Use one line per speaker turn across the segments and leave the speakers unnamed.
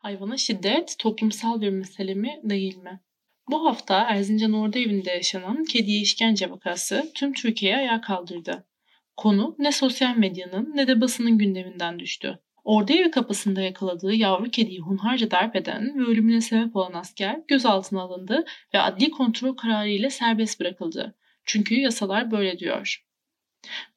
Hayvana şiddet toplumsal bir mesele mi değil mi? Bu hafta Erzincan Ordu Evi'nde yaşanan kediye işkence vakası tüm Türkiye'ye ayağa kaldırdı. Konu ne sosyal medyanın ne de basının gündeminden düştü. Ordu evi kapısında yakaladığı yavru kediyi hunharca darp eden ve ölümüne sebep olan asker gözaltına alındı ve adli kontrol kararı ile serbest bırakıldı. Çünkü yasalar böyle diyor.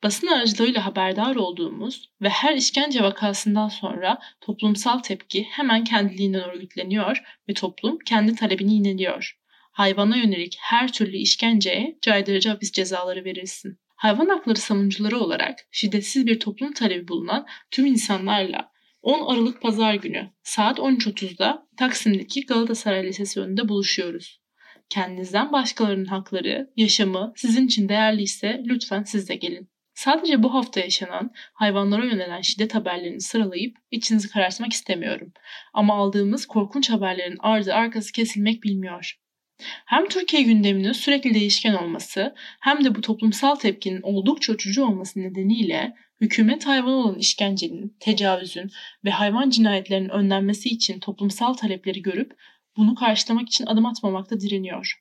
Basın aracılığıyla haberdar olduğumuz ve her işkence vakasından sonra toplumsal tepki hemen kendiliğinden örgütleniyor ve toplum kendi talebini yineliyor. Hayvana yönelik her türlü işkenceye caydırıcı hapis cezaları verilsin. Hayvan hakları savunucuları olarak şiddetsiz bir toplum talebi bulunan tüm insanlarla 10 Aralık Pazar günü saat 13.30'da Taksim'deki Galatasaray Lisesi önünde buluşuyoruz. Kendinizden başkalarının hakları, yaşamı sizin için değerliyse lütfen siz de gelin. Sadece bu hafta yaşanan hayvanlara yönelen şiddet haberlerini sıralayıp içinizi karartmak istemiyorum. Ama aldığımız korkunç haberlerin ardı arkası kesilmek bilmiyor. Hem Türkiye gündeminin sürekli değişken olması hem de bu toplumsal tepkinin oldukça uçucu olması nedeniyle hükümet hayvana olan işkencenin, tecavüzün ve hayvan cinayetlerinin önlenmesi için toplumsal talepleri görüp bunu karşılamak için adım atmamakta direniyor.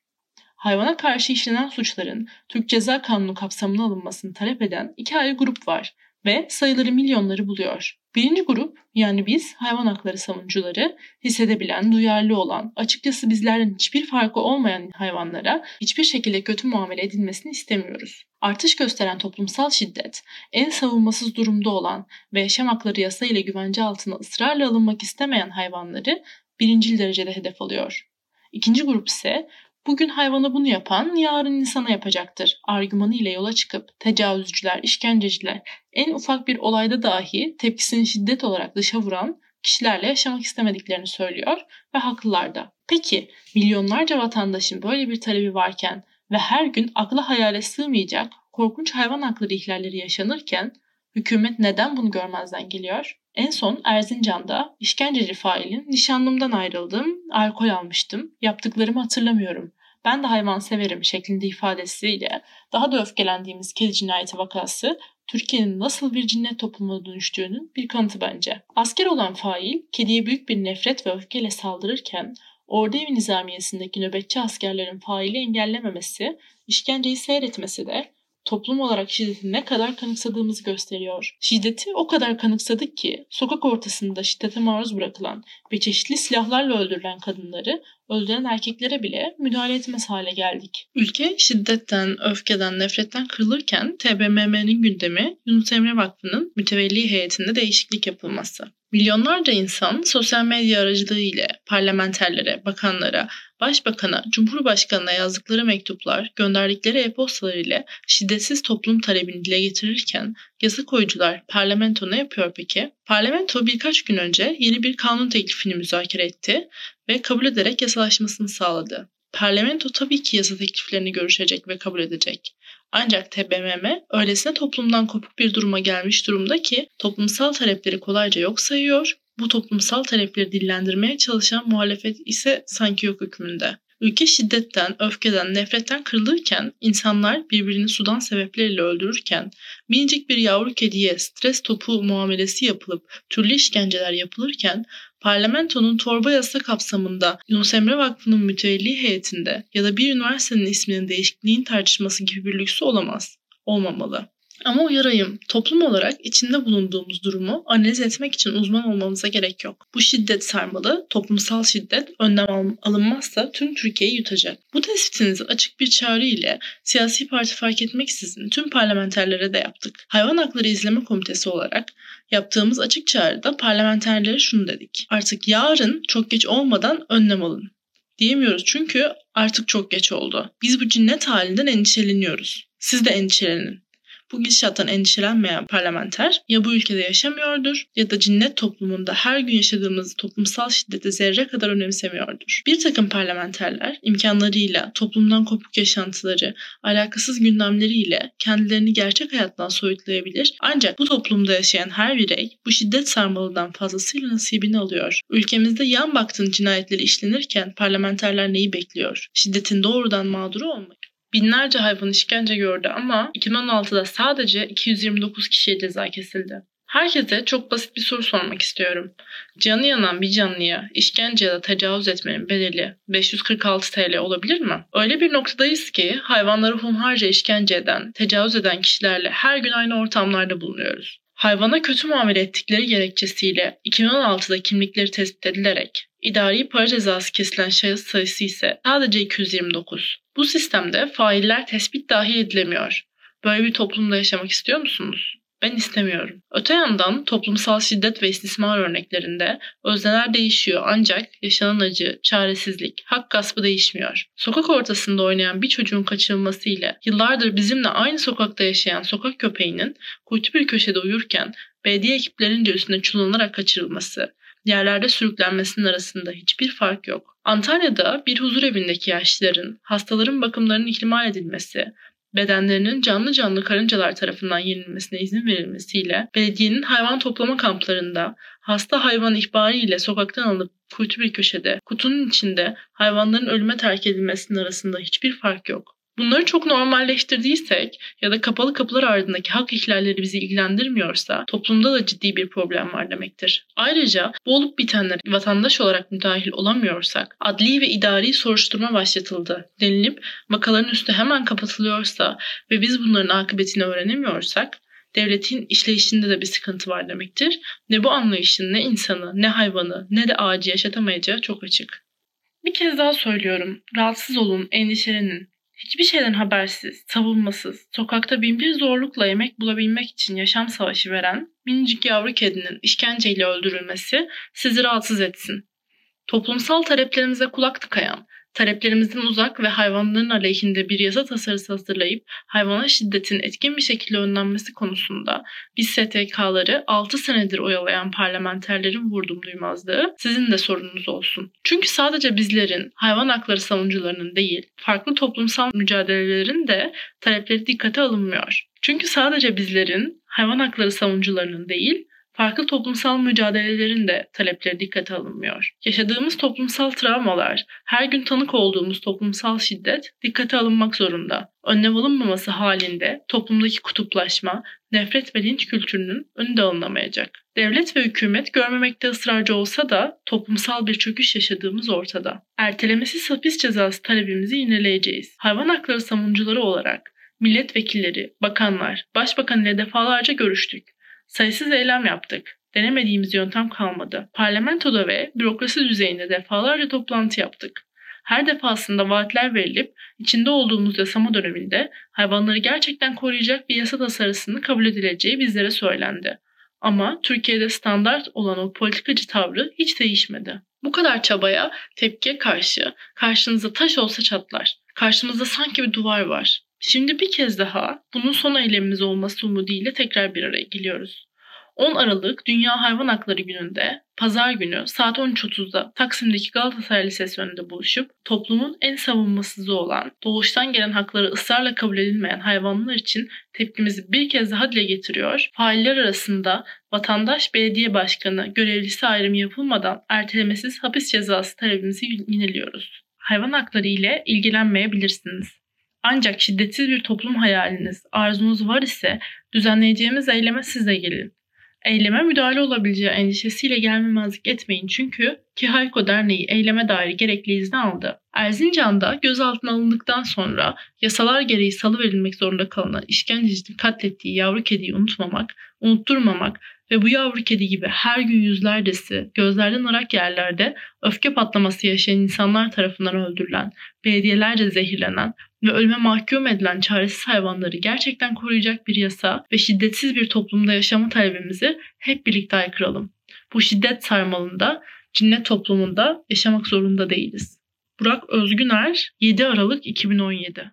Hayvana karşı işlenen suçların Türk Ceza Kanunu kapsamına alınmasını talep eden iki ayrı grup var ve sayıları milyonları buluyor. Birinci grup yani biz hayvan hakları savunucuları hissedebilen, duyarlı olan, açıkçası bizlerden hiçbir farkı olmayan hayvanlara hiçbir şekilde kötü muamele edilmesini istemiyoruz. Artış gösteren toplumsal şiddet, en savunmasız durumda olan ve yaşam hakları yasa ile güvence altına ısrarla alınmak istemeyen hayvanları birincil derecede hedef alıyor. İkinci grup ise bugün hayvana bunu yapan yarın insana yapacaktır argümanı ile yola çıkıp tecavüzcüler, işkenceciler en ufak bir olayda dahi tepkisini şiddet olarak dışa vuran kişilerle yaşamak istemediklerini söylüyor ve haklılar da. Peki milyonlarca vatandaşın böyle bir talebi varken ve her gün akla hayale sığmayacak korkunç hayvan hakları ihlalleri yaşanırken hükümet neden bunu görmezden geliyor? En son Erzincan'da işkenceci failin nişanlımdan ayrıldım, alkol almıştım, yaptıklarımı hatırlamıyorum. Ben de hayvan severim şeklinde ifadesiyle daha da öfkelendiğimiz kedi cinayeti vakası Türkiye'nin nasıl bir cinnet toplumuna dönüştüğünün bir kanıtı bence. Asker olan fail kediye büyük bir nefret ve öfkeyle saldırırken Ordu Evi Nizamiyesi'ndeki nöbetçi askerlerin faili engellememesi, işkenceyi seyretmesi de toplum olarak şiddeti ne kadar kanıksadığımızı gösteriyor. Şiddeti o kadar kanıksadık ki sokak ortasında şiddete maruz bırakılan ve çeşitli silahlarla öldürülen kadınları öldüren erkeklere bile müdahale etmez hale geldik. Ülke şiddetten, öfkeden, nefretten kırılırken TBMM'nin gündemi Yunus Emre Vakfı'nın mütevelli heyetinde değişiklik yapılması. Milyonlarca insan sosyal medya aracılığı ile parlamenterlere, bakanlara, başbakana, cumhurbaşkanına yazdıkları mektuplar, gönderdikleri e-postalar ile şiddetsiz toplum talebini dile getirirken yasa koyucular parlamento ne yapıyor peki? Parlamento birkaç gün önce yeni bir kanun teklifini müzakere etti ve kabul ederek yasalaşmasını sağladı. Parlamento tabii ki yasa tekliflerini görüşecek ve kabul edecek. Ancak TBMM öylesine toplumdan kopuk bir duruma gelmiş durumda ki toplumsal talepleri kolayca yok sayıyor. Bu toplumsal talepleri dillendirmeye çalışan muhalefet ise sanki yok hükmünde. Ülke şiddetten, öfkeden, nefretten kırılırken, insanlar birbirini sudan sebepleriyle öldürürken, minicik bir yavru kediye stres topu muamelesi yapılıp türlü işkenceler yapılırken, parlamentonun torba yasa kapsamında Yunus Emre Vakfı'nın mütevelli heyetinde ya da bir üniversitenin isminin değişikliğin tartışması gibi bir lüksü olamaz, olmamalı. Ama uyarayım, toplum olarak içinde bulunduğumuz durumu analiz etmek için uzman olmamıza gerek yok. Bu şiddet sarmalı, toplumsal şiddet önlem alınmazsa tüm Türkiye'yi yutacak. Bu tespitinizi açık bir çağrı ile siyasi parti fark etmeksizin tüm parlamenterlere de yaptık. Hayvan Hakları İzleme Komitesi olarak yaptığımız açık çağrıda parlamenterlere şunu dedik. Artık yarın çok geç olmadan önlem alın diyemiyoruz çünkü artık çok geç oldu. Biz bu cinnet halinden endişeleniyoruz. Siz de endişelenin. Bu gidişattan endişelenmeyen parlamenter ya bu ülkede yaşamıyordur ya da cinnet toplumunda her gün yaşadığımız toplumsal şiddeti zerre kadar önemsemiyordur. Bir takım parlamenterler imkanlarıyla, toplumdan kopuk yaşantıları, alakasız gündemleriyle kendilerini gerçek hayattan soyutlayabilir. Ancak bu toplumda yaşayan her birey bu şiddet sarmalıdan fazlasıyla nasibini alıyor. Ülkemizde yan baktığın cinayetleri işlenirken parlamenterler neyi bekliyor? Şiddetin doğrudan mağduru olmayı. Binlerce hayvan işkence gördü ama 2016'da sadece 229 kişiye ceza kesildi. Herkese çok basit bir soru sormak istiyorum. Canı yanan bir canlıya işkence ya da tecavüz etmenin bedeli 546 TL olabilir mi? Öyle bir noktadayız ki hayvanları hunharca işkence eden, tecavüz eden kişilerle her gün aynı ortamlarda bulunuyoruz. Hayvana kötü muamele ettikleri gerekçesiyle 2016'da kimlikleri tespit edilerek idari para cezası kesilen şahıs sayısı ise sadece 229. Bu sistemde failler tespit dahi edilemiyor. Böyle bir toplumda yaşamak istiyor musunuz? Ben istemiyorum. Öte yandan toplumsal şiddet ve istismar örneklerinde özneler değişiyor ancak yaşanan acı, çaresizlik, hak gaspı değişmiyor. Sokak ortasında oynayan bir çocuğun kaçırılması ile yıllardır bizimle aynı sokakta yaşayan sokak köpeğinin kuytu bir köşede uyurken belediye ekiplerince üstüne çulanarak kaçırılması, yerlerde sürüklenmesinin arasında hiçbir fark yok. Antalya'da bir huzur evindeki yaşlıların, hastaların bakımlarının ihmal edilmesi, bedenlerinin canlı canlı karıncalar tarafından yenilmesine izin verilmesiyle belediyenin hayvan toplama kamplarında hasta hayvan ihbariyle sokaktan alıp kuytu bir köşede kutunun içinde hayvanların ölüme terk edilmesinin arasında hiçbir fark yok. Bunları çok normalleştirdiysek ya da kapalı kapılar ardındaki hak ihlalleri bizi ilgilendirmiyorsa toplumda da ciddi bir problem var demektir. Ayrıca bu olup bitenler vatandaş olarak müdahil olamıyorsak adli ve idari soruşturma başlatıldı denilip vakaların üstü hemen kapatılıyorsa ve biz bunların akıbetini öğrenemiyorsak devletin işleyişinde de bir sıkıntı var demektir. Ve bu anlayışın ne insanı, ne hayvanı, ne de ağacı yaşatamayacağı çok açık. Bir kez daha söylüyorum. Rahatsız olun, endişelenin. Hiçbir şeyden habersiz, savunmasız, sokakta binbir zorlukla yemek bulabilmek için yaşam savaşı veren minicik yavru kedinin işkenceyle öldürülmesi sizi rahatsız etsin. Toplumsal taleplerimize kulak tıkayan, taleplerimizden uzak ve hayvanların aleyhinde bir yasa tasarısı hazırlayıp hayvana şiddetin etkin bir şekilde önlenmesi konusunda biz STK'ları 6 senedir oyalayan parlamenterlerin vurdum duymazlığı sizin de sorununuz olsun. Çünkü sadece bizlerin hayvan hakları savunucularının değil, farklı toplumsal mücadelelerin de talepleri dikkate alınmıyor. Çünkü sadece bizlerin hayvan hakları savunucularının değil, farklı toplumsal mücadelelerin de talepleri dikkate alınmıyor. Yaşadığımız toplumsal travmalar, her gün tanık olduğumuz toplumsal şiddet dikkate alınmak zorunda. Önlem alınmaması halinde toplumdaki kutuplaşma, nefret ve linç kültürünün önü de alınamayacak. Devlet ve hükümet görmemekte ısrarcı olsa da toplumsal bir çöküş yaşadığımız ortada. Ertelemesiz hapis cezası talebimizi yineleyeceğiz. Hayvan hakları savunucuları olarak milletvekilleri, bakanlar, başbakan ile defalarca görüştük. Sayısız eylem yaptık. Denemediğimiz yöntem kalmadı. Parlamentoda ve bürokrasi düzeyinde defalarca toplantı yaptık. Her defasında vaatler verilip içinde olduğumuz yasama döneminde hayvanları gerçekten koruyacak bir yasa tasarısını kabul edileceği bizlere söylendi. Ama Türkiye'de standart olan o politikacı tavrı hiç değişmedi. Bu kadar çabaya, tepkiye karşı karşınızda taş olsa çatlar. Karşımızda sanki bir duvar var. Şimdi bir kez daha bunun son eylemimiz olması umuduyla tekrar bir araya geliyoruz. 10 Aralık Dünya Hayvan Hakları Günü'nde pazar günü saat 13.30'da Taksim'deki Galatasaray Lisesi önünde buluşup toplumun en savunmasızı olan, doğuştan gelen hakları ısrarla kabul edilmeyen hayvanlar için tepkimizi bir kez daha dile getiriyor. Failler arasında vatandaş belediye başkanı, görevlisi ayrımı yapılmadan ertelemesiz hapis cezası talebimizi yineliyoruz. Hayvan hakları ile ilgilenmeyebilirsiniz. Ancak şiddetsiz bir toplum hayaliniz, arzunuz var ise düzenleyeceğimiz eyleme siz de gelin. Eyleme müdahale olabileceği endişesiyle gelmemezlik etmeyin çünkü Kihayko Derneği eyleme dair gerekli izni aldı. Erzincan'da gözaltına alındıktan sonra yasalar gereği salı verilmek zorunda kalınan işkencecinin katlettiği yavru kediyi unutmamak, unutturmamak ve bu yavru kedi gibi her gün yüzlercesi gözlerden ırak yerlerde öfke patlaması yaşayan insanlar tarafından öldürülen, belediyelerce zehirlenen ve ölüme mahkum edilen çaresiz hayvanları gerçekten koruyacak bir yasa ve şiddetsiz bir toplumda yaşama talebimizi hep birlikte aykıralım. Bu şiddet sarmalında, cinnet toplumunda yaşamak zorunda değiliz. Burak Özgüner 7 Aralık 2017